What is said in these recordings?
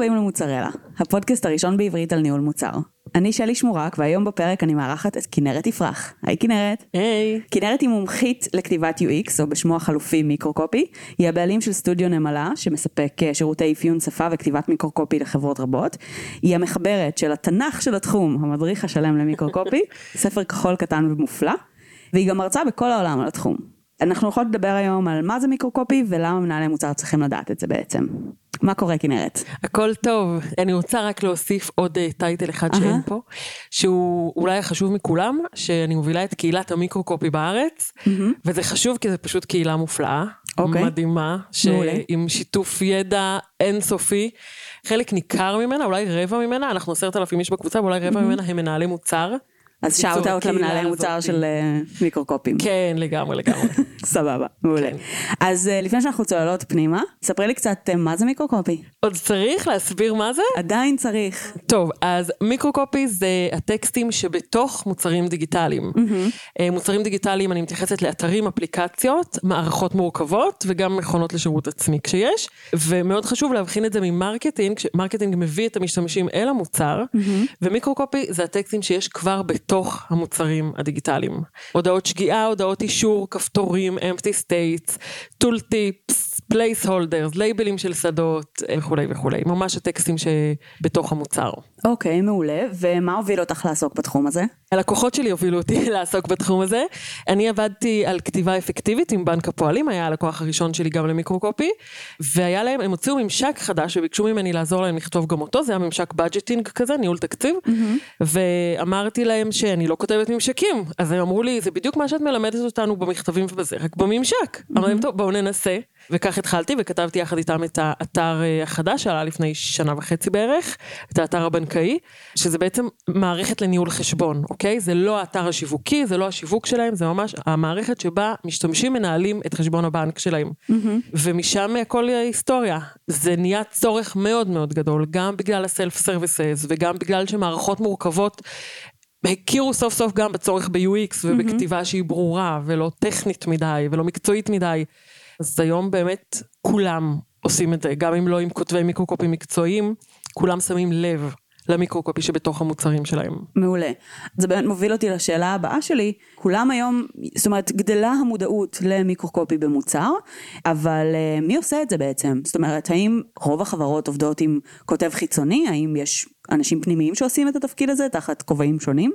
הבאים למוצרלה, הפודקאסט הראשון בעברית על ניהול מוצר. אני שלי שמורק, והיום בפרק אני מארחת את כנרת יפרח. היי כנרת. היי. כנרת היא מומחית לכתיבת UX, או בשמו החלופי מיקרו-קופי. היא הבעלים של סטודיו נמלה, שמספק אה, שירותי אפיון שפה וכתיבת מיקרו-קופי לחברות רבות. היא המחברת של התנ"ך של התחום, המדריך השלם למיקרו-קופי, ספר כחול קטן ומופלא, והיא גם מרצה בכל העולם על התחום. אנחנו יכולות לדבר היום על מה זה מיקרו-קופי ולמה מנהלי מוצר צריכים לדעת את זה בעצם. מה קורה כנרת? הכל טוב. אני רוצה רק להוסיף עוד uh, טייטל אחד שאין אהה. פה, שהוא אולי החשוב מכולם, שאני מובילה את קהילת המיקרו-קופי בארץ, וזה חשוב כי זה פשוט קהילה מופלאה. אוקיי. מדהימה, מעולה. שעם שיתוף ידע אינסופי, חלק ניכר ממנה, אולי רבע ממנה, אנחנו עשרת אלפים איש בקבוצה, ואולי רבע ממנה הם מנהלי מוצר. אז שאוט אאוט למנהלי מוצר. של אה, מיקרו-קופים. כן, לגמרי, לגמרי. סבבה, מעולה. כן. אז אה, לפני שאנחנו צוללות פנימה, ספרי לי קצת אה, מה זה מיקרו-קופי. עוד צריך להסביר מה זה? עדיין צריך. טוב, אז microcopy זה הטקסטים שבתוך מוצרים דיגיטליים. מוצרים דיגיטליים, אני מתייחסת לאתרים, אפליקציות, מערכות מורכבות, וגם מכונות לשירות עצמי כשיש. ומאוד חשוב להבחין את זה מ marketing, ש marketing מביא את המשתמשים אל המוצר, ו microcopy זה הטקסטים שיש כבר בתוך המוצרים הדיגיטליים. הודעות שגיאה, הודעות אישור, כפתורים, empty states, tool tips, placeholders, label ים של שדות וכולי וכולי. ממש הטקסטים שבתוך המוצר. אוקיי, מעולה. ומה הוביל אותך לעסוק בתחום הזה? הלקוחות שלי הובילו אותי לעסוק בתחום הזה. אני עבדתי על כתיבה אפקטיבית עם בנק הפועלים, היה הלקוח הראשון שלי גם ל microcopy, והיה להם, הם הוציאו ממשק חדש וביקשו ממני לעזור להם לכתוב גם אותו, זה היה ממשק budgeting כזה, ניהול תקציב, ואמרתי להם שאני לא כותבת ממשקים, אז הם אמרו לי, זה בדיוק מה שאת מלמדת אותנו במכתבים ובזה, רק בממשק. אמרתי להם, טוב, בואו ננסה. וכך התחלתי וכתבתי יחד איתם את האתר אה, החדש שעלה לפני שנה וחצי בערך, את האתר הבנקאי, שזה בעצם מערכת לניהול חשבון, אוקיי? זה לא האתר השיווקי, זה לא השיווק שלהם, זה ממש המערכת שבה משתמשים מנהלים את חשבון הבנק שלהם. ומשם הכל היסטוריה. זה נהיה צורך מאוד מאוד גדול, גם בגלל הסלף סרוויסס וגם בגלל שמערכות מורכבות הכירו סוף סוף גם בצורך ב-UX ובכתיבה שהיא ברורה ולא טכנית מדי ולא מקצועית מדי. אז היום באמת כולם עושים את זה, גם אם לא עם כותבי מיקרוקופי מקצועיים, כולם שמים לב למיקרוקופי שבתוך המוצרים שלהם. מעולה. זה באמת מוביל אותי לשאלה הבאה שלי. כולם היום, זאת אומרת, גדלה המודעות למיקרו-קופי במוצר, אבל אה, מי עושה את זה בעצם? זאת אומרת, האם רוב החברות עובדות עם כותב חיצוני? האם יש אנשים פנימיים שעושים את התפקיד הזה תחת כובעים שונים?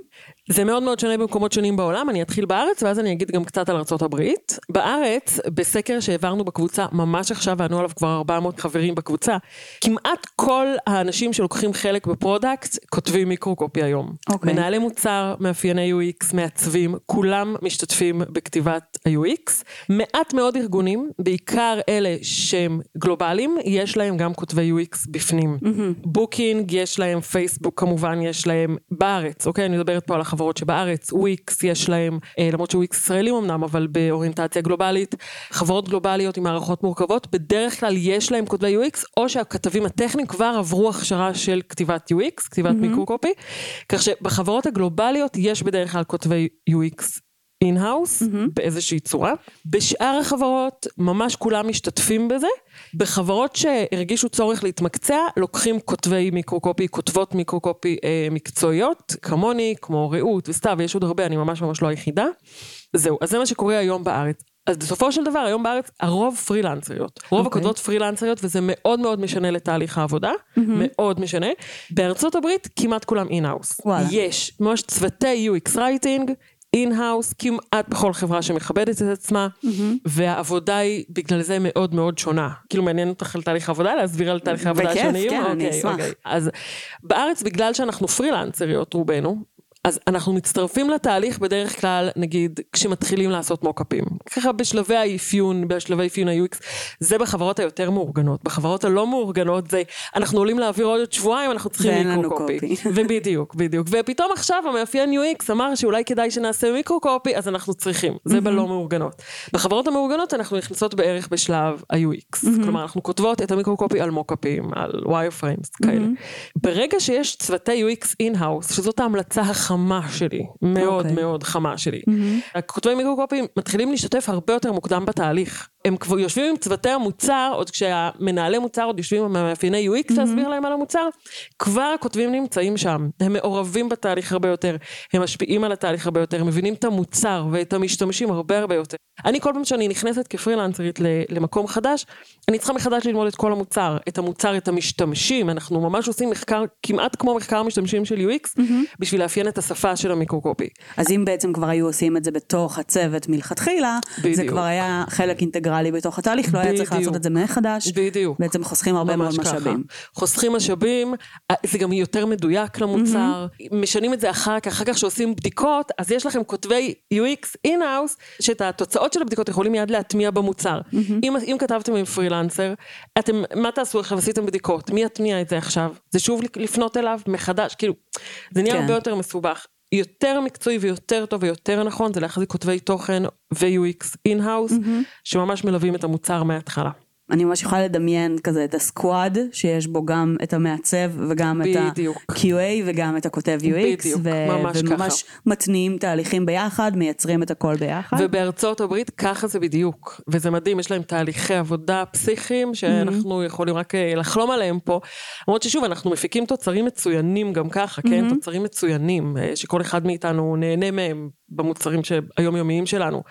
זה מאוד מאוד שונה במקומות שונים בעולם, אני אתחיל בארץ ואז אני אגיד גם קצת על הברית. בארץ, בסקר שהעברנו בקבוצה ממש עכשיו, וענו עליו כבר 400 חברים בקבוצה, כמעט כל האנשים שלוקחים חלק ב product כותבים microcopy היום. אוקיי. מנהלי מוצר, מאפייני UX, מעצבים, כולם משתתפים בכתיבת ה-UX. מעט מאוד ארגונים, בעיקר אלה שהם גלובליים, יש להם גם כותבי UX בפנים. בוקינג, יש להם פייסבוק כמובן, יש להם בארץ, אוקיי? אני מדברת פה על החברות שבארץ, וויקס יש להם, אה, למרות שוויקס ישראלים אמנם, אבל באוריינטציה גלובלית, חברות גלובליות עם מערכות מורכבות, בדרך כלל יש להם כותבי UX, או שהכתבים הטכניים כבר עברו הכשרה של כתיבת UX, כתיבת microcopy, כך שבחברות הגלובליות יש בדרך כלל כותבי UX in-house באיזושהי צורה. בשאר החברות ממש כולם משתתפים בזה. בחברות שהרגישו צורך להתמקצע, לוקחים כותבי microcopy, כותבות microcopy אה, מקצועיות, כמוני, כמו רעות וסתיו, ויש עוד הרבה, אני ממש ממש לא היחידה. זהו, אז זה מה שקורה היום בארץ. אז בסופו של דבר, היום בארץ הרוב פרילנסריות. רוב אוקיי. הכותבות פרילנסריות, וזה מאוד מאוד משנה לתהליך העבודה, מאוד משנה. בארצות הברית כמעט כולם in-house. יש ממש צוותי UX writing, in-house כמעט בכל חברה שמכבדת את עצמה, והעבודה היא בגלל זה מאוד מאוד שונה. כאילו מעניין אותך על תהליך העבודה, להסביר על תהליכי עבודה בכיף, שונים? כן, אני אוקיי, אשמח. אוקיי. אז בארץ, בגלל שאנחנו פרילנסריות רובנו, אז אנחנו מצטרפים לתהליך בדרך כלל, נגיד, כשמתחילים לעשות מוקאפים. ככה בשלבי האפיון, בשלבי אפיון ה-UX, זה בחברות היותר מאורגנות. בחברות הלא מאורגנות זה, אנחנו עולים להעביר עוד שבועיים, אנחנו צריכים מיקרו-קופי. קופי. ובדיוק, בדיוק. ופתאום עכשיו המאפיין UX אמר שאולי כדאי שנעשה מיקרו-קופי, אז אנחנו צריכים. זה בלא מאורגנות. בחברות המאורגנות אנחנו נכנסות בערך בשלב ה-UX. כלומר, אנחנו כותבות את ה microcopy על mockup ים, על frames כאלה. ברגע שיש צוותי UX in-house, שזאת ההמלצה החמה שלי, מאוד אוקיי. מאוד חמה שלי. הכותבי microcopy מתחילים להשתתף הרבה יותר מוקדם בתהליך. הם כבר יושבים עם צוותי המוצר, עוד כשהמנהלי מוצר עוד יושבים עם המאפייני UX mm-hmm. להסביר להם על המוצר, כבר הכותבים נמצאים שם, הם מעורבים בתהליך הרבה יותר, הם משפיעים על התהליך הרבה יותר, הם מבינים את המוצר ואת המשתמשים הרבה הרבה יותר. אני כל פעם שאני נכנסת כפרילנסרית למקום חדש, אני צריכה מחדש ללמוד את כל המוצר, את המוצר, את המשתמשים, אנחנו ממש עושים מחקר, כמעט כמו מחקר משתמשים של UX, mm-hmm. בשביל לאפיין את השפה של המיקרוקופי. אז אם בעצם כבר היו עושים את זה בתוך הצוות מלכתחילה, בדיוק. זה כבר היה חלק אינטגרלי בתוך התהליך, לא היה צריך לעשות את זה מחדש. בדיוק. בעצם חוסכים הרבה מאוד משאבים. חוסכים משאבים, אה, זה גם יותר מדויק למוצר. משנים את זה אחר כך, אחר כך שעושים בדיקות, אז יש לכם כותבי UX in-house, שאת התוצאות של הבדיקות יכולים מיד להטמיע במוצר. אם, אם כתבתם עם פרילנסר, אתם, מה תעשו עכשיו? עשיתם בדיקות, מי יטמיע את זה עכשיו? זה שוב לפנות אליו מחדש, כאילו, זה נהיה כן. הרבה יותר מסובך. יותר מקצועי ויותר טוב ויותר נכון זה להחזיק כותבי תוכן ו-UX in-house, mm-hmm. שממש מלווים את המוצר מההתחלה. אני ממש יכולה לדמיין כזה את הסקוואד, שיש בו גם את המעצב וגם בדיוק. את ה-QA וגם את הכותב UX. בדיוק, ו- ממש וממש ככה. מתניעים תהליכים ביחד, מייצרים את הכל ביחד. ובארצות הברית ככה זה בדיוק, וזה מדהים, יש להם תהליכי עבודה פסיכיים שאנחנו mm-hmm. יכולים רק אה, לחלום עליהם פה. למרות ששוב, אנחנו מפיקים תוצרים מצוינים גם ככה, mm-hmm. כן? תוצרים מצוינים, אה, שכל אחד מאיתנו נהנה מהם במוצרים היומיומיים שלנו.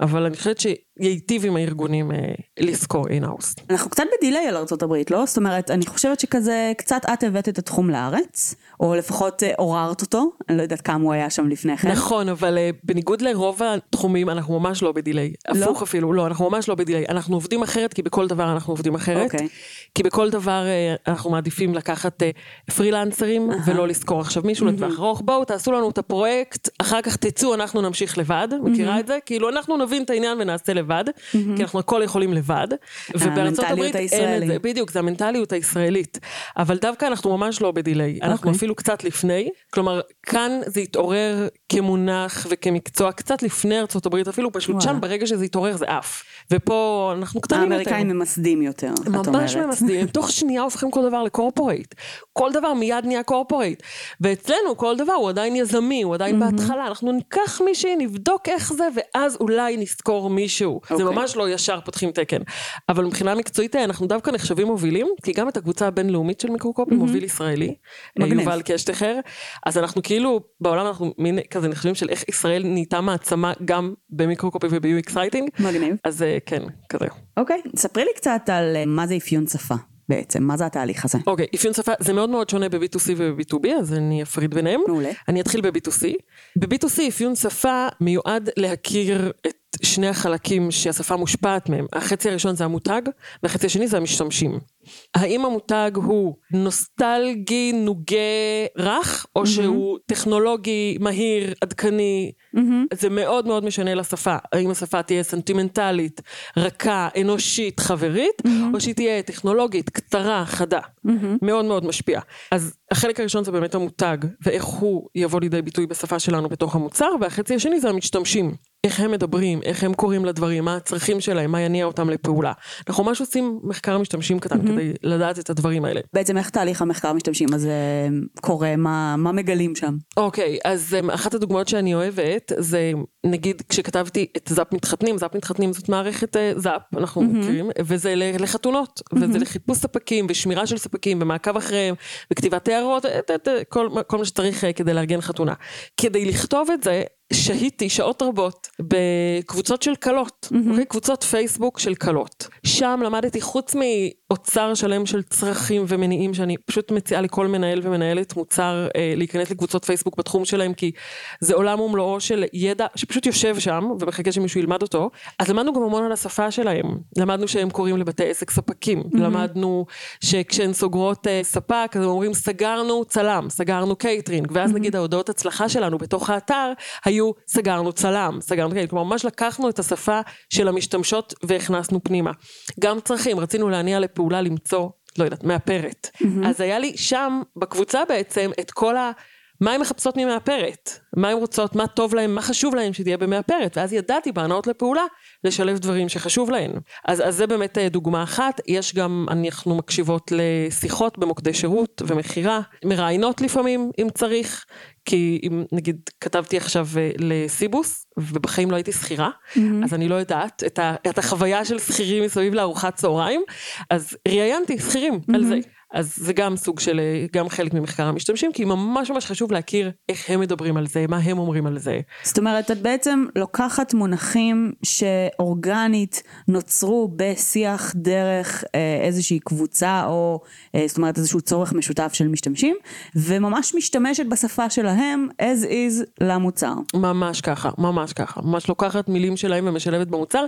אבל אני חושבת שייטיב עם הארגונים אה, לשכור in-house. אנחנו קצת ב delay על ארה"ב, לא? זאת אומרת, אני חושבת שכזה, קצת את הבאת את התחום לארץ, או לפחות אה, עוררת אותו, אני לא יודעת כמה הוא היה שם לפני כן. נכון, אבל אה, בניגוד לרוב התחומים, אנחנו ממש לא ב delay. לא? הפוך אפילו, לא, אנחנו ממש לא ב delay. אנחנו עובדים אחרת, כי בכל דבר אנחנו עובדים אחרת. אוקיי. כי בכל דבר אנחנו מעדיפים לקחת פרילנסרים, ולא לשכור עכשיו מישהו לטווח ארוך. בואו, תעשו לנו את הפרויקט, אחר כך תצאו, אנחנו נמשיך לבד, מכירה את זה? כאילו, אנחנו נבין את העניין ונעשה לבד, כי אנחנו הכל יכולים לבד. ובארצות הברית אין את זה, בדיוק, זה המנטליות הישראלית. אבל דווקא אנחנו ממש לא בדיליי, אנחנו אוקיי. אפילו קצת לפני. כלומר, כאן זה התעורר כמונח וכמקצוע קצת לפני ארצות הברית, אפילו פשוט שם ברגע שזה התעורר זה עף. ופה אנחנו קטנים יותר. האמריקאים ממסדים יותר, את אומרת. ממש ממסדים, הם תוך שנייה הופכים כל דבר לקורפורייט. כל דבר מיד נהיה קורפורייט. ואצלנו כל דבר הוא עדיין יזמי, הוא עדיין בהתחלה, אנחנו ניקח מישהי, נבדוק איך זה, ואז אולי נזכור מישהו. Okay. זה אוקיי. ממש לא ישר פותחים תקן. אבל מבחינה מקצועית אנחנו דווקא נחשבים מובילים, כי גם את הקבוצה הבינלאומית של מיקרוקופי מוביל ישראלי, יובל קשטחר. אז אנחנו כאילו, בעולם אנחנו מין כזה נחשבים של איך ישראל נהייתה מעצמה גם במיקרוקופי וב-UX רייטינג. מגניב. אז אה, כן, כזה. אוקיי, ספרי לי קצת על אה, מה זה אפיון שפה. בעצם? מה זה התהליך הזה? אוקיי, okay, אפיון שפה זה מאוד מאוד שונה ב-B2C וב-B2B, אז אני אפריד ביניהם. מעולה. אני אתחיל ב-B2C. ב-B2C אפיון שפה מיועד להכיר את שני החלקים שהשפה מושפעת מהם. החצי הראשון זה המותג, והחצי השני זה המשתמשים. האם המותג הוא נוסטלגי, נוגה, רך, או mm-hmm. שהוא טכנולוגי, מהיר, עדכני? Mm-hmm. זה מאוד מאוד משנה לשפה. האם השפה תהיה סנטימנטלית, רכה, אנושית, חברית, mm-hmm. או שהיא תהיה טכנולוגית, קצרה, חדה. Mm-hmm. מאוד מאוד משפיע. אז החלק הראשון זה באמת המותג, ואיך הוא יבוא לידי ביטוי בשפה שלנו בתוך המוצר, והחצי השני זה המשתמשים. איך הם מדברים, איך הם קוראים לדברים, מה הצרכים שלהם, מה יניע אותם לפעולה. אנחנו ממש עושים מחקר משתמשים קטן mm-hmm. כדי לדעת את הדברים האלה. בעצם איך תהליך המחקר משתמשים הזה קורה, מה, מה מגלים שם? אוקיי, okay, אז um, אחת הדוגמאות שאני אוהבת זה נגיד כשכתבתי את זאפ מתחתנים, זאפ מתחתנים זאת מערכת uh, זאפ, אנחנו mm-hmm. מכירים, וזה לחתונות, mm-hmm. וזה לחיפוש ספקים ושמירה של ספקים ומעקב אחריהם וכתיבת הערות, כל, מה שצריך uh, כדי לארגן חתונה. כדי לכתוב את זה, שהיתי שעות רבות בקבוצות של כלות, mm-hmm. אוקיי? קבוצות פייסבוק של כלות. שם למדתי חוץ מאוצר שלם של צרכים ומניעים שאני פשוט מציעה לכל מנהל ומנהלת מוצר אה, להיכנס לקבוצות פייסבוק בתחום שלהם כי זה עולם ומלואו של ידע שפשוט יושב שם ומחכה שמישהו ילמד אותו. אז למדנו גם המון על השפה שלהם. למדנו שהם קוראים לבתי עסק ספקים. Mm-hmm. למדנו שכשהן סוגרות אה, ספק אז הם אומרים סגרנו צלם, סגרנו קייטרינג ואז mm-hmm. נגיד ההודעות הצלחה שלנו בתוך האתר היו היו סגרנו צלם, סגרנו כאלה, כלומר ממש לקחנו את השפה של המשתמשות והכנסנו פנימה. גם צרכים, רצינו להניע לפעולה למצוא, לא יודעת, מאפרת. Mm-hmm. אז היה לי שם, בקבוצה בעצם, את כל ה... מה הן מחפשות ממאפרת? מה הן רוצות, מה טוב להן, מה חשוב להן שתהיה במאפרת? ואז ידעתי בהנעות לפעולה לשלב דברים שחשוב להן. אז, אז זה באמת אה, דוגמה אחת. יש גם, אנחנו מקשיבות לשיחות במוקדי שירות ומכירה, מראיינות לפעמים, אם צריך. כי אם נגיד כתבתי עכשיו אה, לסיבוס, ובחיים לא הייתי שכירה, mm-hmm. אז אני לא יודעת את, ה, את החוויה של שכירים מסביב לארוחת צהריים, אז ראיינתי שכירים mm-hmm. על זה. אז זה גם סוג של, אה, גם חלק ממחקר המשתמשים, כי ממש ממש חשוב להכיר איך הם מדברים על זה, מה הם אומרים על זה. זאת אומרת, את בעצם לוקחת מונחים שאורגנית נוצרו בשיח דרך אה, איזושהי קבוצה, או אה, זאת אומרת איזשהו צורך משותף של משתמשים, וממש משתמשת בשפה שלהם as is למוצר. ממש ככה, ממש ככה. ממש לוקחת מילים שלהם ומשלבת במוצר,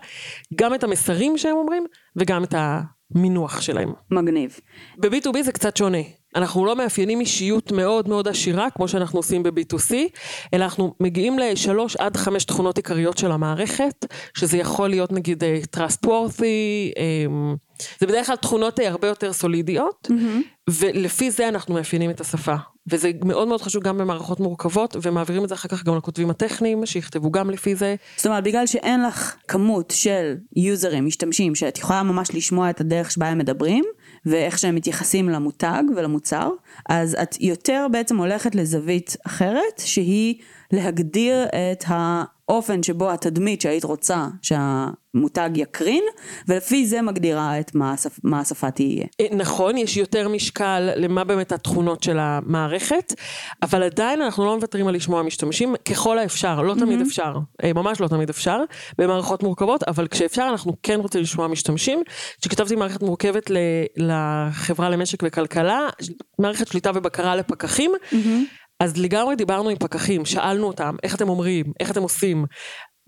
גם את המסרים שהם אומרים, וגם את ה... המינוח שלהם. מגניב. ב-B2B זה קצת שונה. אנחנו לא מאפיינים אישיות מאוד מאוד עשירה, כמו שאנחנו עושים ב-B2C, אלא אנחנו מגיעים לשלוש עד חמש תכונות עיקריות של המערכת, שזה יכול להיות נגיד אה, trustworthy, אמ, זה בדרך כלל תכונות אה, הרבה יותר סולידיות, mm-hmm. ולפי זה אנחנו מאפיינים את השפה. וזה מאוד מאוד חשוב גם במערכות מורכבות, ומעבירים את זה אחר כך גם לכותבים הטכניים, שיכתבו גם לפי זה. זאת אומרת, בגלל שאין לך כמות של יוזרים, משתמשים, שאת יכולה ממש לשמוע את הדרך שבה הם מדברים, ואיך שהם מתייחסים למותג ולמוצר, אז את יותר בעצם הולכת לזווית אחרת, שהיא להגדיר את האופן שבו התדמית שהיית רוצה שהמותג יקרין, ולפי זה מגדירה את מה, השפ, מה השפה תהיה. אה, נכון, יש יותר משקל למה באמת התכונות של המערכת, אבל עדיין אנחנו לא מוותרים על לשמוע משתמשים ככל האפשר, לא תמיד mm-hmm. אפשר, אה, ממש לא תמיד אפשר, במערכות מורכבות, אבל כשאפשר אנחנו כן רוצים לשמוע משתמשים. כשכתבתי מערכת מורכבת לחברה למשק וכלכלה, מערכת שליטה ובקרה לפקחים, mm-hmm. אז לגמרי דיברנו עם פקחים, שאלנו אותם, איך אתם אומרים, איך אתם עושים,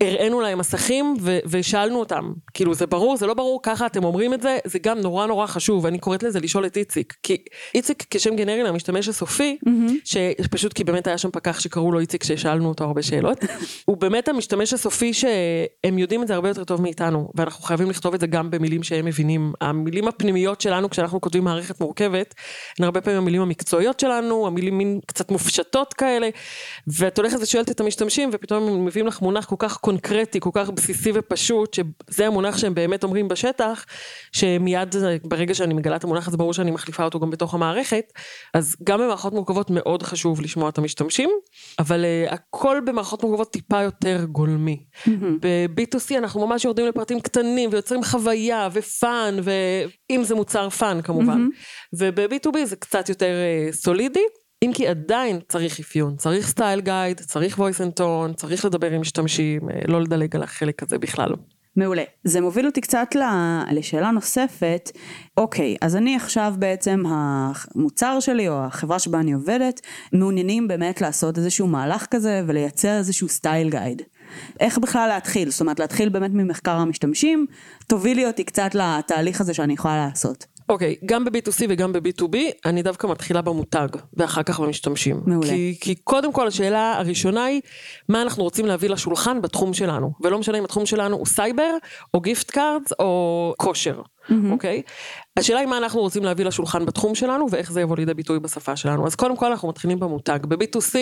הראינו להם מסכים ושאלנו אותם, כאילו זה ברור, זה לא ברור, ככה אתם אומרים את זה, זה גם נורא נורא חשוב, אני קוראת לזה לשאול את איציק, כי איציק כשם גנרי למשתמש הסופי, mm-hmm. שפשוט כי באמת היה שם פקח שקראו לו איציק ששאלנו אותו הרבה שאלות, הוא באמת המשתמש הסופי שהם יודעים את זה הרבה יותר טוב מאיתנו, ואנחנו חייבים לכתוב את זה גם במילים שהם מבינים, המילים הפנימיות שלנו כשאנחנו כותבים מערכת מורכבת, הן הרבה פעמים המילים המקצועיות שלנו, המילים מין קצת מופשטות כאלה, ואת הולכת ושואלת את המשתמשים ופתאום הם מביאים לך מונח כל כך קונקרטי, כל כך בסיסי ופשוט, שזה המונח שהם באמת אומרים בשטח, שמיד ברגע שאני מגלה את המונח הזה ברור שאני מחליפה אותו גם בתוך המערכת, אז גם במערכות מורכבות מאוד חשוב לשמוע את המשתמשים, אבל uh, הכל במערכות מורכבות טיפה יותר גולמי. Mm-hmm. ב-B2C אנחנו ממש יורדים לפרטים קטנים ויוצרים חוויה ו fun, ואם זה מוצר fun כמובן, mm-hmm. וב-B2B זה קצת יותר uh, סולידי. אם כי עדיין צריך אפיון, צריך style guide, צריך voice and tone, צריך לדבר עם משתמשים, אה, לא לדלג על החלק הזה בכלל. מעולה. זה מוביל אותי קצת לשאלה נוספת. אוקיי, אז אני עכשיו בעצם, המוצר שלי או החברה שבה אני עובדת, מעוניינים באמת לעשות איזשהו מהלך כזה ולייצר איזשהו style guide. איך בכלל להתחיל? זאת אומרת, להתחיל באמת ממחקר המשתמשים, תובילי אותי קצת לתהליך הזה שאני יכולה לעשות. אוקיי, okay, גם ב-B2C וגם ב-B2B, אני דווקא מתחילה במותג, ואחר כך במשתמשים. מעולה. כי, כי קודם כל השאלה הראשונה היא, מה אנחנו רוצים להביא לשולחן בתחום שלנו, ולא משנה אם התחום שלנו הוא סייבר, או gift cards, או כושר. Mm-hmm. אוקיי? השאלה היא מה אנחנו רוצים להביא לשולחן בתחום שלנו ואיך זה יבוא לידי ביטוי בשפה שלנו. אז קודם כל אנחנו מתחילים במותג. ב-B2C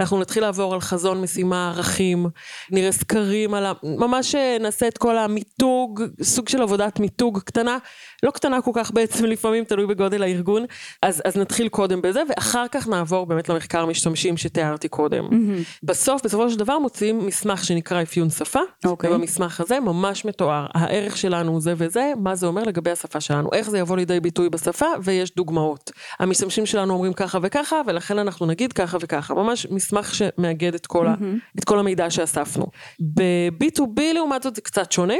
אנחנו נתחיל לעבור על חזון, משימה, ערכים, נראה סקרים על ה... ממש אה, נעשה את כל המיתוג, סוג של עבודת מיתוג קטנה, לא קטנה כל כך בעצם לפעמים, תלוי בגודל הארגון. אז, אז נתחיל קודם בזה ואחר כך נעבור באמת למחקר משתמשים שתיארתי קודם. Mm-hmm. בסוף, בסופו של דבר מוציאים מסמך שנקרא אפיון שפה, okay. אוקיי. ובמסמך הזה ממש מתואר הערך שלנו זה וזה, מה זה אומר. לגבי השפה שלנו, איך זה יבוא לידי ביטוי בשפה, ויש דוגמאות. המשתמשים שלנו אומרים ככה וככה, ולכן אנחנו נגיד ככה וככה. ממש מסמך שמאגד את כל, mm-hmm. ה, את כל המידע שאספנו. ב-B2B לעומת זאת זה קצת שונה.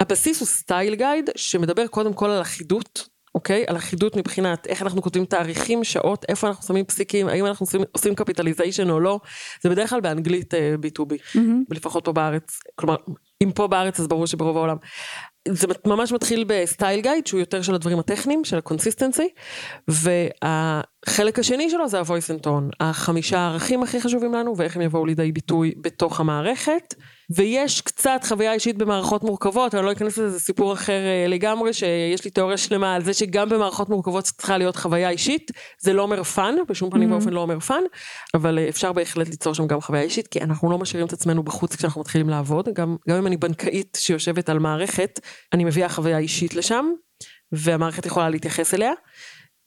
הבסיס הוא style guide, שמדבר קודם כל על אחידות. אוקיי? על אחידות מבחינת איך אנחנו כותבים תאריכים, שעות, איפה אנחנו שמים פסיקים, האם אנחנו עושים, עושים capitalization או לא, זה בדרך כלל באנגלית uh, B2B, mm-hmm. לפחות פה בארץ, כלומר, אם פה בארץ אז ברור שברוב העולם. זה ממש מתחיל ב style guide שהוא יותר של הדברים הטכניים, של ה consistency, והחלק השני שלו זה ה-voice and tone, החמישה הערכים הכי חשובים לנו ואיך הם יבואו לידי ביטוי בתוך המערכת. ויש קצת חוויה אישית במערכות מורכבות, אני לא אכנס לזה, זה סיפור אחר אה, לגמרי, שיש לי תיאוריה שלמה על זה שגם במערכות מורכבות צריכה להיות חוויה אישית, זה לא אומר fun, בשום פנים ואופן לא אומר fun, אבל אה, אפשר בהחלט ליצור שם גם חוויה אישית, כי אנחנו לא משאירים את עצמנו בחוץ כשאנחנו מתחילים לעבוד, גם, גם אם אני בנקאית שיושבת על מערכת, אני מביאה חוויה אישית לשם, והמערכת יכולה להתייחס אליה.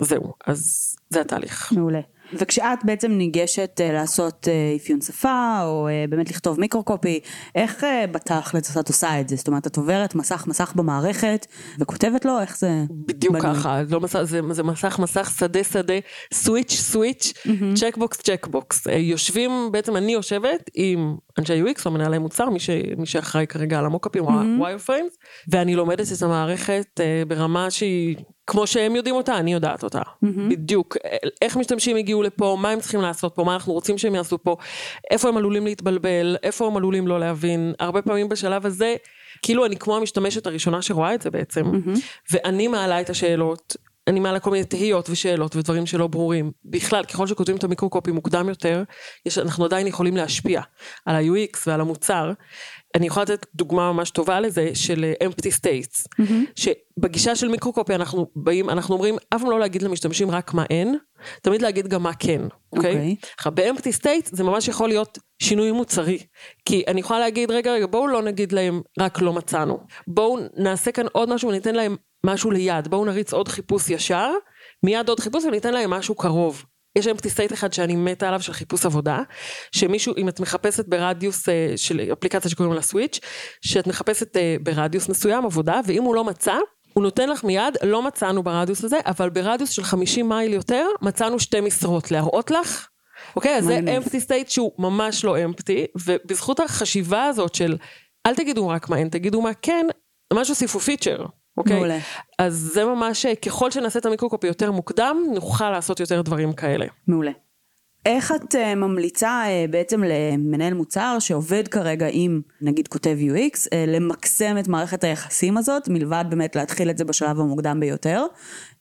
זהו, אז זה התהליך. מעולה. וכשאת בעצם ניגשת אה, לעשות אה, אפיון שפה, או אה, באמת לכתוב microcopy, איך בתכלס את עושה את זה? זאת אומרת, את עוברת מסך מסך במערכת, וכותבת לו, איך זה בדיוק בנוי? ככה, לא מסך, זה, זה מסך מסך, שדה שדה, switch switch, checkbox checkbox. יושבים, בעצם אני יושבת עם אנשי UX או מנהלי מוצר, מי, ש, מי שאחראי כרגע על המוקאפים, או ה-wire frames, ואני לומדת את המערכת ברמה שהיא... כמו שהם יודעים אותה, אני יודעת אותה. Mm-hmm. בדיוק. איך משתמשים הגיעו לפה, מה הם צריכים לעשות פה, מה אנחנו רוצים שהם יעשו פה, איפה הם עלולים להתבלבל, איפה הם עלולים לא להבין. הרבה פעמים בשלב הזה, כאילו אני כמו המשתמשת הראשונה שרואה את זה בעצם, mm-hmm. ואני מעלה את השאלות. אני מעלה כל מיני תהיות ושאלות ודברים שלא ברורים. בכלל, ככל שכותבים את המיקרו-קופי מוקדם יותר, יש, אנחנו עדיין יכולים להשפיע על ה-UX ועל המוצר. אני יכולה לתת דוגמה ממש טובה לזה של empty states, mm-hmm. שבגישה של מיקרו-קופי אנחנו באים, אנחנו אומרים אף פעם לא להגיד למשתמשים רק מה אין, תמיד להגיד גם מה כן, אוקיי? Okay. עכשיו ב-empty states זה ממש יכול להיות שינוי מוצרי, כי אני יכולה להגיד רגע רגע בואו לא נגיד להם רק לא מצאנו, בואו נעשה כאן עוד משהו וניתן להם משהו ליד, בואו נריץ עוד חיפוש ישר, מיד עוד חיפוש וניתן להם משהו קרוב. יש empty state אחד שאני מתה עליו של חיפוש עבודה, שמישהו, אם את מחפשת ברדיוס אה, של אפליקציה שקוראים לה Switch, שאת מחפשת אה, ברדיוס מסוים עבודה, ואם הוא לא מצא, הוא נותן לך מיד, לא מצאנו ברדיוס הזה, אבל ברדיוס של 50 מייל יותר, מצאנו שתי משרות להראות לך. אוקיי, אז זה empty state שהוא ממש לא empty, ובזכות החשיבה הזאת של, אל תגידו רק מה אין, תגידו מה כן, ממש הוסיפו פיצ'ר. אוקיי? מעולה. אז זה ממש, ככל שנעשה את ה microcopy יותר מוקדם, נוכל לעשות יותר דברים כאלה. מעולה. איך את uh, ממליצה uh, בעצם למנהל מוצר שעובד כרגע עם נגיד כותב UX uh, למקסם את מערכת היחסים הזאת מלבד באמת להתחיל את זה בשלב המוקדם ביותר?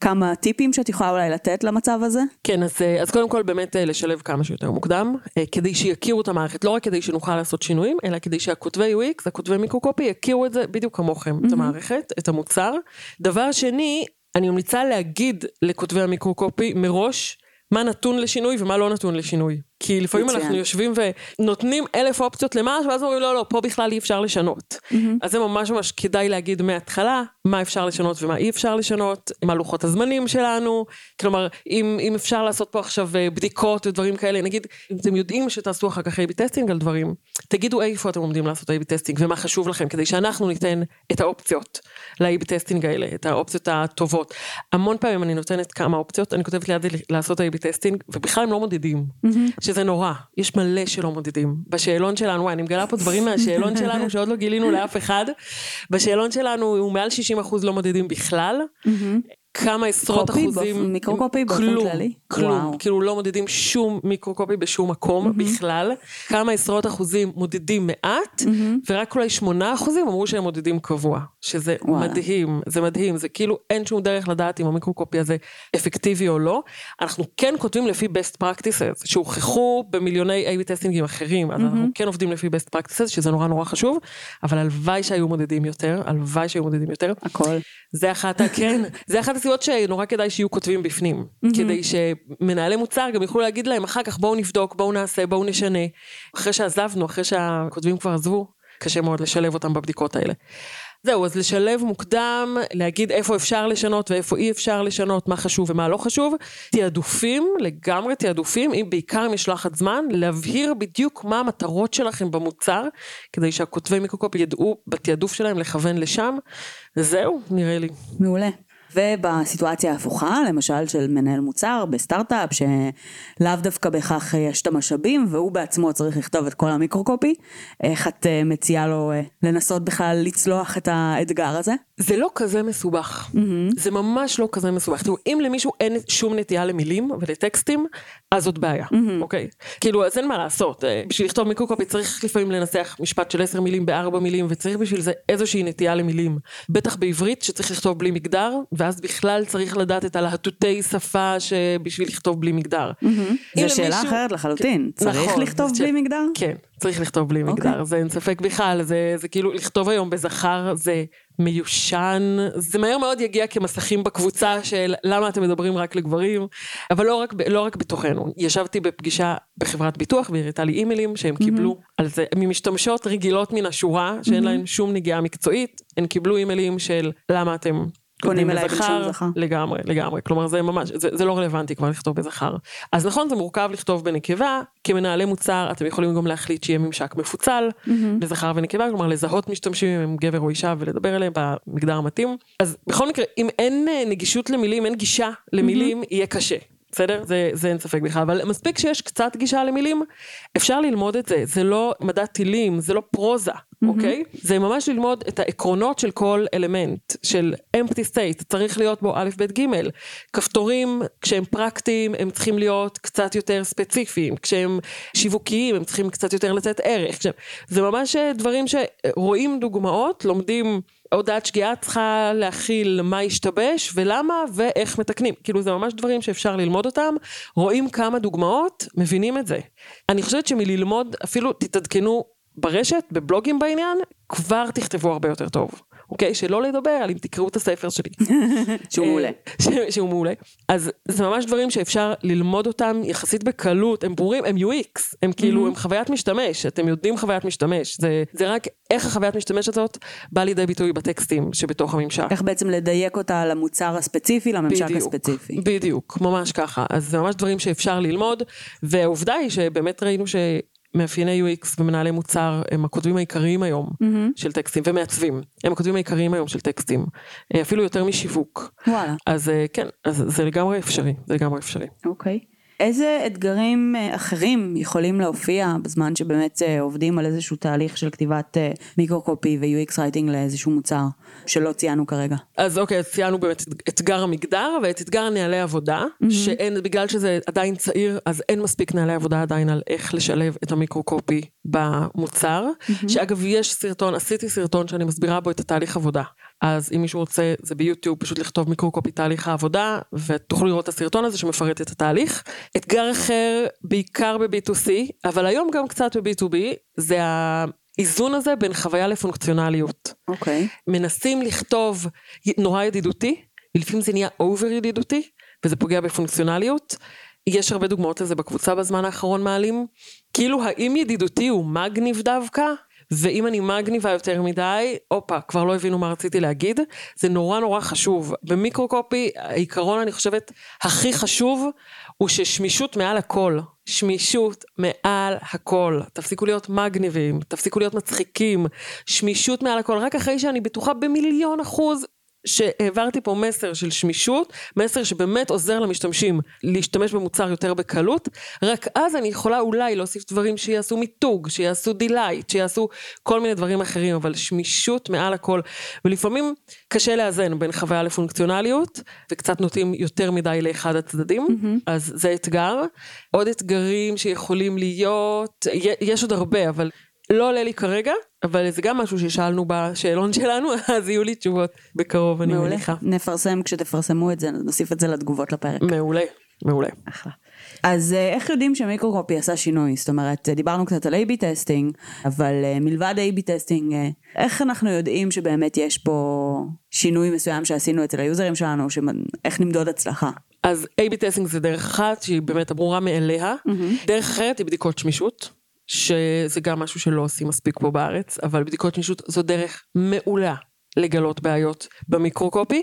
כמה טיפים שאת יכולה אולי לתת למצב הזה? כן אז, אז קודם כל באמת לשלב כמה שיותר מוקדם כדי שיכירו את המערכת לא רק כדי שנוכל לעשות שינויים אלא כדי שהכותבי UX הכותבי מיקרוקופי יכירו את זה בדיוק כמוכם mm-hmm. את המערכת את המוצר. דבר שני אני ממליצה להגיד לכותבי המיקרוקופי מראש מה נתון לשינוי ומה לא נתון לשינוי. כי לפעמים מצוין. אנחנו יושבים ונותנים אלף אופציות למשהו, ואז אומרים לא, לא, פה בכלל אי אפשר לשנות. Mm-hmm. אז זה ממש ממש כדאי להגיד מההתחלה מה אפשר לשנות ומה אי אפשר לשנות, מה לוחות הזמנים שלנו, כלומר, אם, אם אפשר לעשות פה עכשיו אה, בדיקות ודברים כאלה, נגיד, אם אתם יודעים שתעשו אחר כך A-B testing על דברים, תגידו איפה אתם עומדים לעשות A-B testing ומה חשוב לכם, כדי שאנחנו ניתן את האופציות ל- A-B testing האלה, את האופציות הטובות. המון פעמים אני נותנת כמה אופציות, אני כותבת ליד לעשות A-B testing, ובכלל הם לא מודדים. Mm-hmm. שזה נורא, יש מלא שלא מודדים. בשאלון שלנו, וואי, אני מגלה פה דברים מהשאלון שלנו שעוד לא גילינו לאף אחד. בשאלון שלנו הוא מעל 60% לא מודדים בכלל. כמה עשרות קופי אחוזים. מיקרו-קופי באופן כללי? כלום, וואו. כאילו לא מודדים שום מיקרו-קופי בשום מקום mm-hmm. בכלל. כמה עשרות אחוזים מודדים מעט, mm-hmm. ורק אולי שמונה אחוזים אמרו שהם מודדים קבוע. שזה. מדהים, זה מדהים, זה כאילו אין שום דרך לדעת אם המיקרו-קופי הזה אפקטיבי או לא. אנחנו כן כותבים לפי best practices, שהוכחו במיליוני A-B טסטינגים אחרים, אז mm-hmm. אנחנו כן עובדים לפי best practices, שזה נורא נורא חשוב, אבל הלוואי שהיו מודדים יותר, הלוואי שהיו מודדים יותר. הכל. זה אחת, כן, זה אחת הסיבות שנורא כדאי שיהיו כותבים בפנים, mm-hmm. כדי שמנהלי מוצר גם יוכלו להגיד להם אחר כך בואו נבדוק, בואו נעשה, בואו נשנה. אחרי שעזבנו, אחרי שהכותבים כבר עזבו, קשה מאוד לשלב אותם בבדיקות האלה. זהו, אז לשלב מוקדם, להגיד איפה אפשר לשנות ואיפה אי אפשר לשנות, מה חשוב ומה לא חשוב. תעדופים, לגמרי תעדופים, אם בעיקר לחץ זמן, להבהיר בדיוק מה המטרות שלכם במוצר, כדי שהכותבי מיקרוקופ ידעו בתעדוף שלהם לכוון לשם. זהו, נראה לי. מעולה. ובסיטואציה ההפוכה, למשל של מנהל מוצר בסטארט-אפ, שלאו דווקא בהכרח יש את המשאבים, והוא בעצמו צריך לכתוב את כל המיקרו-קופי, איך את אה, מציעה לו אה, לנסות בכלל לצלוח את האתגר הזה? זה לא כזה מסובך, mm-hmm. זה ממש לא כזה מסובך. תראו, אם למישהו אין שום נטייה למילים ולטקסטים, אז זאת בעיה, mm-hmm. אוקיי? כאילו, אז אין מה לעשות. אה, בשביל לכתוב מיקרו-קופי צריך לפעמים לנסח משפט של עשר מילים בארבע מילים, וצריך בשביל זה איזושהי נטייה למילים. בטח בעברית, שצריך לכתוב בלי מגדר, ואז בכלל צריך לדעת את הלהטוטי שפה שבשביל לכתוב בלי מגדר. Mm-hmm. זו שאלה מישהו... אחרת לחלוטין, צריך נכון, לכתוב בלי ש... מגדר? כן, צריך לכתוב בלי אוקיי. מגדר, זה אין ספק בכלל, זה, זה כאילו לכתוב היום בזכר זה מיושן, זה מהר מאוד יגיע כמסכים בקבוצה של למה אתם מדברים רק לגברים, אבל לא רק, לא רק בתוכנו, ישבתי בפגישה בחברת ביטוח והיא הראתה לי אימיילים שהם קיבלו על זה, ממשתמשות רגילות מן השורה, שאין להן שום נגיעה מקצועית, הן קיבלו אימיילים של למה אתם כותבים אליי בלשון זכר. לגמרי, לגמרי. כלומר, זה ממש, זה, זה לא רלוונטי כבר לכתוב בזכר. אז נכון, זה מורכב לכתוב בנקבה, כמנהלי מוצר, אתם יכולים גם להחליט שיהיה ממשק מפוצל, לזכר ונקבה, כלומר, לזהות משתמשים אם הם גבר או אישה ולדבר אליהם במגדר המתאים. אז בכל מקרה, אם אין אה, נגישות למילים, אין גישה למילים, יהיה קשה. בסדר? זה, זה אין ספק בכלל, אבל מספיק שיש קצת גישה למילים, אפשר ללמוד את זה, זה לא מדע טילים, זה לא פרוזה, אוקיי? זה ממש ללמוד את העקרונות של כל אלמנט, של empty state, צריך להיות בו א', ב', ג', כפתורים, כשהם פרקטיים, הם צריכים להיות קצת יותר ספציפיים, כשהם שיווקיים, הם צריכים קצת יותר לתת ערך, כשהם... זה ממש אה, דברים שרואים דוגמאות, לומדים... הודעת שגיאה צריכה להכיל מה השתבש ולמה ואיך מתקנים. כאילו זה ממש דברים שאפשר ללמוד אותם, רואים כמה דוגמאות, מבינים את זה. אני חושבת שמללמוד, אפילו תתעדכנו ברשת, בבלוגים בעניין, כבר תכתבו הרבה יותר טוב. אוקיי? שלא לדבר על אם תקראו את הספר שלי. שהוא אה, מעולה. ש- שהוא מעולה. אז זה ממש דברים שאפשר ללמוד אותם יחסית בקלות, הם ברורים, הם UX, הם כאילו, הם חוויית משתמש, אתם יודעים חוויית משתמש, זה, זה רק איך החוויית משתמש הזאת באה לידי ביטוי בטקסטים שבתוך הממשק. איך בעצם לדייק אותה למוצר הספציפי, לממשק הספציפי. בדיוק, ממש ככה. אז זה ממש דברים שאפשר ללמוד, והעובדה היא שבאמת ראינו שמאפייני UX ומנהלי מוצר הם הכותבים העיקריים היום של טקסטים, ומעצבים, הם הכותבים העיקריים היום של טקסטים, אה, אפילו יותר משיווק. וואלה, אז אה, כן, אז זה לגמרי אפשרי, זה לגמרי אפשרי. אוקיי. איזה אתגרים אה, אחרים יכולים להופיע בזמן שבאמת אה, עובדים על איזשהו תהליך של כתיבת אה, מיקרו-קופי ו-UX רייטינג לאיזשהו מוצר שלא ציינו כרגע? אז אוקיי, ציינו באמת את אתגר המגדר ואת אתגר נהלי עבודה, שאין, בגלל שזה עדיין צעיר, אז אין מספיק נהלי עבודה עדיין על איך לשלב את המיקרו-קופי במוצר. שאגב, יש סרטון, עשיתי סרטון שאני מסבירה בו את התהליך עבודה. אז אם מישהו רוצה, זה ביוטיוב, פשוט לכתוב מיקרו-קופי תהליך העבודה, ותוכלו לראות את הסרטון הזה שמפרט את התהליך. אתגר אחר, בעיקר ב-B2C, אבל היום גם קצת ב-B2B, זה האיזון הזה בין חוויה לפונקציונליות. אוקיי. מנסים לכתוב נורא ידידותי, ולפעמים זה נהיה אובר ידידותי, וזה פוגע בפונקציונליות. יש הרבה דוגמאות לזה בקבוצה בזמן האחרון מעלים. כאילו האם ידידותי הוא מגניב דווקא? ואם אני מגניבה יותר מדי, הופה, כבר לא הבינו מה רציתי להגיד. זה נורא נורא חשוב. במיקרו-קופי, העיקרון, אני חושבת, הכי חשוב, הוא ששמישות מעל הכל. שמישות מעל הכל. תפסיקו להיות מגניבים, תפסיקו להיות מצחיקים. שמישות מעל הכל. רק אחרי שאני בטוחה במיליון אחוז שהעברתי פה מסר של שמישות, מסר שבאמת עוזר למשתמשים להשתמש במוצר יותר בקלות, רק אז אני יכולה אולי להוסיף דברים שיעשו מיתוג, שיעשו delight, שיעשו כל מיני דברים אחרים, אבל שמישות מעל הכל, ולפעמים קשה לאזן בין חוויה לפונקציונליות, וקצת נוטים יותר מדי לאחד הצדדים, mm-hmm. אז זה אתגר. עוד אתגרים שיכולים להיות, יש עוד הרבה, אבל לא עולה לי כרגע, אבל זה גם משהו ששאלנו בשאלון שלנו, אז יהיו לי תשובות בקרוב, אני מעולה. מניחה. נפרסם כשתפרסמו את זה, נוסיף את זה לתגובות לפרק. מעולה, מעולה. אחלה. אז אה, איך יודעים ש microcopy עשה שינוי? זאת אומרת, אה, דיברנו קצת על A-B testing, אבל אה, מלבד A-B testing, איך אנחנו יודעים שבאמת יש פה שינוי מסוים שעשינו אצל היוזרים שלנו, שמ- איך נמדוד הצלחה? אז A-B testing זה דרך אחת שהיא באמת הברורה מאליה. דרך אחרת היא בדיקות שמישות, שזה גם משהו שלא עושים מספיק פה בארץ, אבל בדיקות שמישות זו דרך מעולה לגלות בעיות ב microcopy,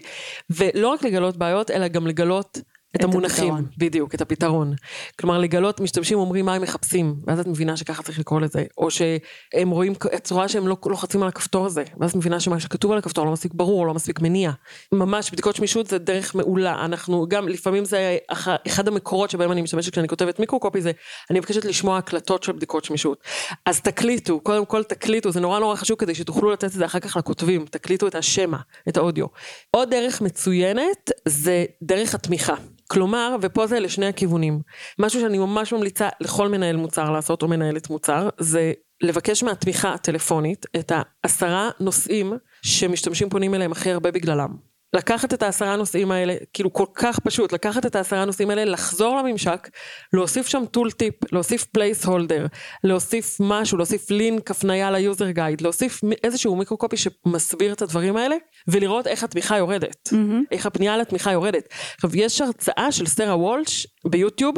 ולא רק לגלות בעיות, אלא גם לגלות את את המונחים, הפתרון. בדיוק, את הפתרון. כלומר, לגלות, משתמשים אומרים מה הם מחפשים, ואז את מבינה שככה צריך לקרוא לזה, או שהם רואים, את רואה שהם לא לוחצים על הכפתור הזה, ואז את מבינה שמה שכתוב על הכפתור לא מספיק ברור, לא מספיק מניע. ממש, בדיקות שמישות זה דרך מעולה, אנחנו גם, לפעמים זה אח- אחד המקורות שבהם אני משתמשת כשאני כותבת מיקרו-קופי זה, אני מבקשת לשמוע הקלטות של בדיקות שמישות. אז תקליטו, קודם כל תקליטו, זה נורא נורא חשוב כדי שתוכלו לתת את זה אחר כך לכותבים, תקליטו את השמע, את האודיו. עוד דרך מצוינת זה דרך התמיכה. כלומר, ופה זה לשני הכיוונים. משהו שאני ממש ממליצה לכל מנהל מוצר לעשות, או מנהלת מוצר, זה לבקש מהתמיכה הטלפונית את העשרה נושאים שמשתמשים פונים אליהם הכי הרבה בגללם. לקחת את העשרה נושאים האלה, כאילו כל כך פשוט, לקחת את העשרה נושאים האלה, לחזור לממשק, להוסיף שם tooltip, להוסיף placeholder, להוסיף משהו, להוסיף לינק, הפנייה ל user guide, להוסיף איזשהו microcopy שמסביר את הדברים האלה, ולראות איך התמיכה יורדת, mm-hmm. איך הפנייה לתמיכה יורדת. עכשיו, יש הרצאה של שרה וולש ביוטיוב,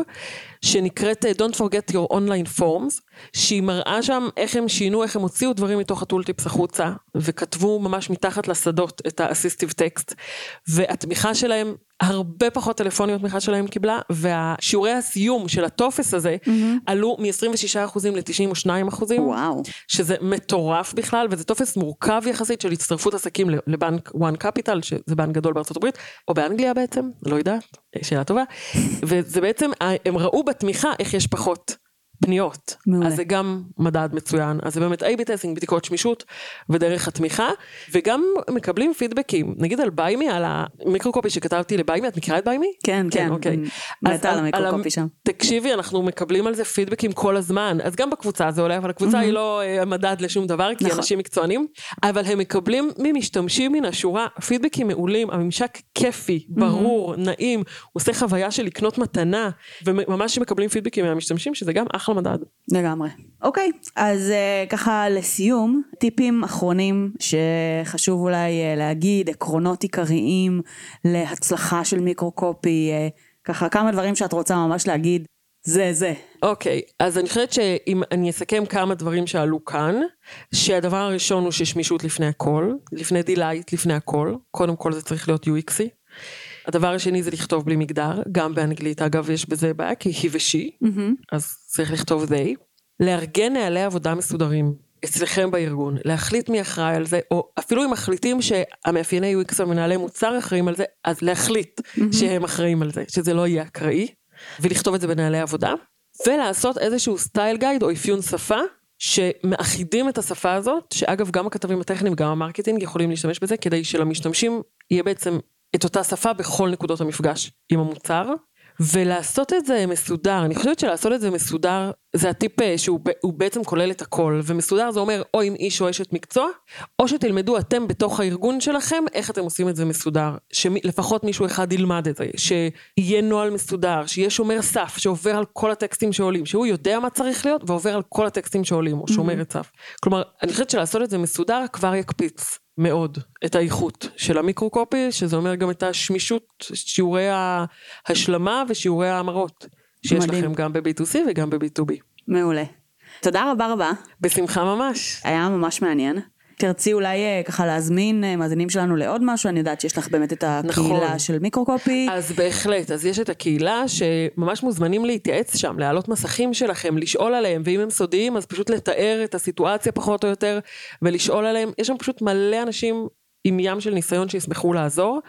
שנקראת אה, Don't forget your online forms, שהיא מראה שם איך הם שינו, איך הם הוציאו דברים מתוך הטולטיפס החוצה, וכתבו ממש מתחת לשדות את האסיסטיב טקסט, והתמיכה שלהם הרבה פחות טלפונים התמיכה שלהם קיבלה, והשיעורי הסיום של הטופס הזה mm-hmm. עלו מ-26% ל-92%. וואו. שזה מטורף בכלל, וזה טופס מורכב יחסית של הצטרפות עסקים לבנק One Capital, שזה בנק גדול בארצות הברית, או באנגליה בעצם, לא יודעת, שאלה טובה. וזה בעצם, הם ראו בתמיכה איך יש פחות. פניות. מעולה. אז זה גם מדד מצוין. אז זה באמת A-B testing, בדיקות שמישות ודרך התמיכה, וגם מקבלים פידבקים, נגיד על BuyMe, על ה microcopy שכתבתי ל BuyMe, את מכירה את BuyMe? כן, כן, כן. אוקיי. מתה על ה microcopy שם. תקשיבי, אנחנו מקבלים על זה פידבקים כל הזמן, אז גם בקבוצה זה עולה, אבל הקבוצה היא לא אה, מדד לשום דבר, כי נכון. אנשים מקצוענים, אבל הם מקבלים ממשתמשים מן השורה פידבקים מעולים, הממשק כיפי, ברור, נעים, הוא עושה חוויה של לקנות מתנה, וממש מקבלים פידבקים מהמשתמשים, שזה גם אחלה אחלה מדד. לגמרי. אוקיי, אז uh, ככה לסיום, טיפים אחרונים שחשוב אולי uh, להגיד, עקרונות עיקריים להצלחה של microcopy, uh, ככה כמה דברים שאת רוצה ממש להגיד, זה זה. אוקיי, okay, אז אני חושבת שאם אני אסכם כמה דברים שעלו כאן, שהדבר הראשון הוא ששמישות לפני הכל, לפני delight לפני הכל, קודם כל זה צריך להיות UXי. הדבר השני זה לכתוב בלי מגדר, גם באנגלית אגב יש בזה בעיה כי he ו she, mm-hmm. אז צריך לכתוב they. לארגן נהלי עבודה מסודרים אצלכם בארגון, להחליט מי אחראי על זה, או אפילו אם מחליטים שהמאפייני UX ומנהלי מוצר אחראים על זה, אז להחליט mm-hmm. שהם אחראים על זה, שזה לא יהיה אקראי, ולכתוב את זה בנהלי עבודה, ולעשות איזשהו style guide או אפיון שפה, שמאחידים את השפה הזאת, שאגב גם הכתבים הטכניים, גם ה marketing יכולים להשתמש בזה, כדי שלמשתמשים יהיה בעצם את אותה שפה בכל נקודות המפגש עם המוצר. ולעשות את זה מסודר, אני חושבת שלעשות את זה מסודר זה הטיפ אה, שהוא בעצם כולל את הכל, ומסודר זה אומר או עם איש או אשת מקצוע, או שתלמדו אתם בתוך הארגון שלכם איך אתם עושים את זה מסודר, שלפחות מישהו אחד ילמד את זה, שיהיה נוהל מסודר, שיהיה שומר סף שעובר על כל הטקסטים שעולים, שהוא יודע מה צריך להיות ועובר על כל הטקסטים שעולים, או שומר את סף. כלומר, אני חושבת שלעשות את זה מסודר כבר יקפיץ. מאוד את האיכות של המיקרו-קופי, שזה אומר גם את השמישות, שיעורי ההשלמה ושיעורי ההמרות, שיש מדהים. לכם גם ב-B2C וגם ב-B2B. מעולה. תודה רבה רבה. בשמחה ממש. היה ממש מעניין. תרצי אולי אה, ככה להזמין אה, מאזינים שלנו לעוד משהו, אני יודעת שיש לך באמת את הקהילה נכון. של מיקרוקופי. אז בהחלט, אז יש את הקהילה שממש מוזמנים להתייעץ שם, להעלות מסכים שלכם, לשאול עליהם, ואם הם סודיים אז פשוט לתאר את הסיטואציה פחות או יותר, ולשאול עליהם, יש שם פשוט מלא אנשים עם ים של ניסיון שישמחו לעזור.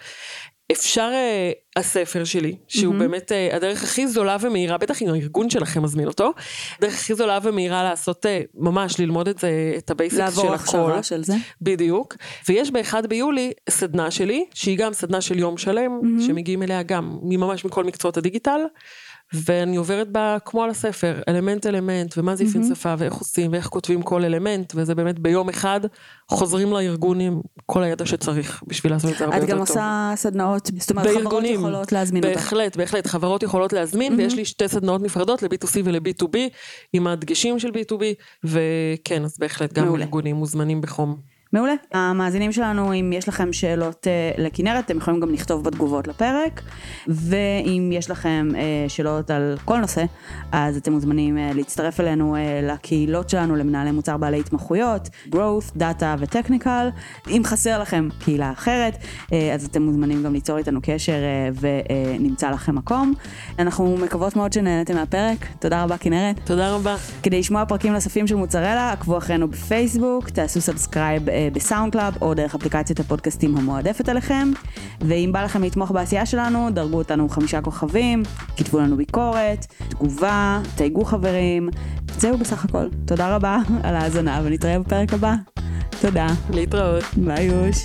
אפשר, uh, הספר שלי, שהוא mm-hmm. באמת uh, הדרך הכי זולה ומהירה, בטח אם הארגון שלכם מזמין אותו, הדרך הכי זולה ומהירה לעשות, uh, ממש ללמוד את זה, את ה basics של הכל. לעבור הכשרה של זה. בדיוק. ויש באחד ביולי סדנה שלי, שהיא גם סדנה של יום שלם, mm-hmm. שמגיעים אליה גם ממש מכל מקצועות הדיגיטל. ואני עוברת בה כמו על הספר, אלמנט אלמנט, ומה זה אפיון. שפה, ואיך עושים, ואיך כותבים כל אלמנט, וזה באמת ביום אחד חוזרים לארגון עם כל הידע שצריך בשביל לעשות את זה הרבה יותר טוב. את גם עושה סדנאות, זאת אומרת חברות יכולות להזמין אותך. בהחלט, בהחלט, חברות יכולות להזמין. ויש לי שתי סדנאות נפרדות ל-B2C ול-B2B, עם הדגשים של B2B, וכן, אז בהחלט גם. ארגונים מוזמנים בחום. מעולה. המאזינים שלנו, אם יש לכם שאלות uh, לכנרת, אתם יכולים גם לכתוב בתגובות לפרק, ואם יש לכם uh, שאלות על כל נושא, אז אתם מוזמנים uh, להצטרף אלינו uh, לקהילות שלנו, למנהלי מוצר בעלי התמחויות, growth, data ו technical. אם חסר לכם קהילה אחרת, uh, אז אתם מוזמנים גם ליצור איתנו קשר uh, ונמצא לכם מקום. אנחנו מקוות מאוד שנהנתם מהפרק. תודה רבה כנרת. תודה רבה. כדי לשמוע פרקים נוספים של מוצרלה, עקבו אחרינו בפייסבוק, תעשו subscribe. ב SoundCloud או דרך אפליקציית הפודקאסטים המועדפת עליכם. ואם בא לכם לתמוך בעשייה שלנו, דרגו אותנו חמישה כוכבים, כתבו לנו ביקורת, תגובה, תייגו חברים. זהו בסך הכל. תודה רבה על ההאזנה ונתראה בפרק הבא. תודה. להתראות. ביי יוש.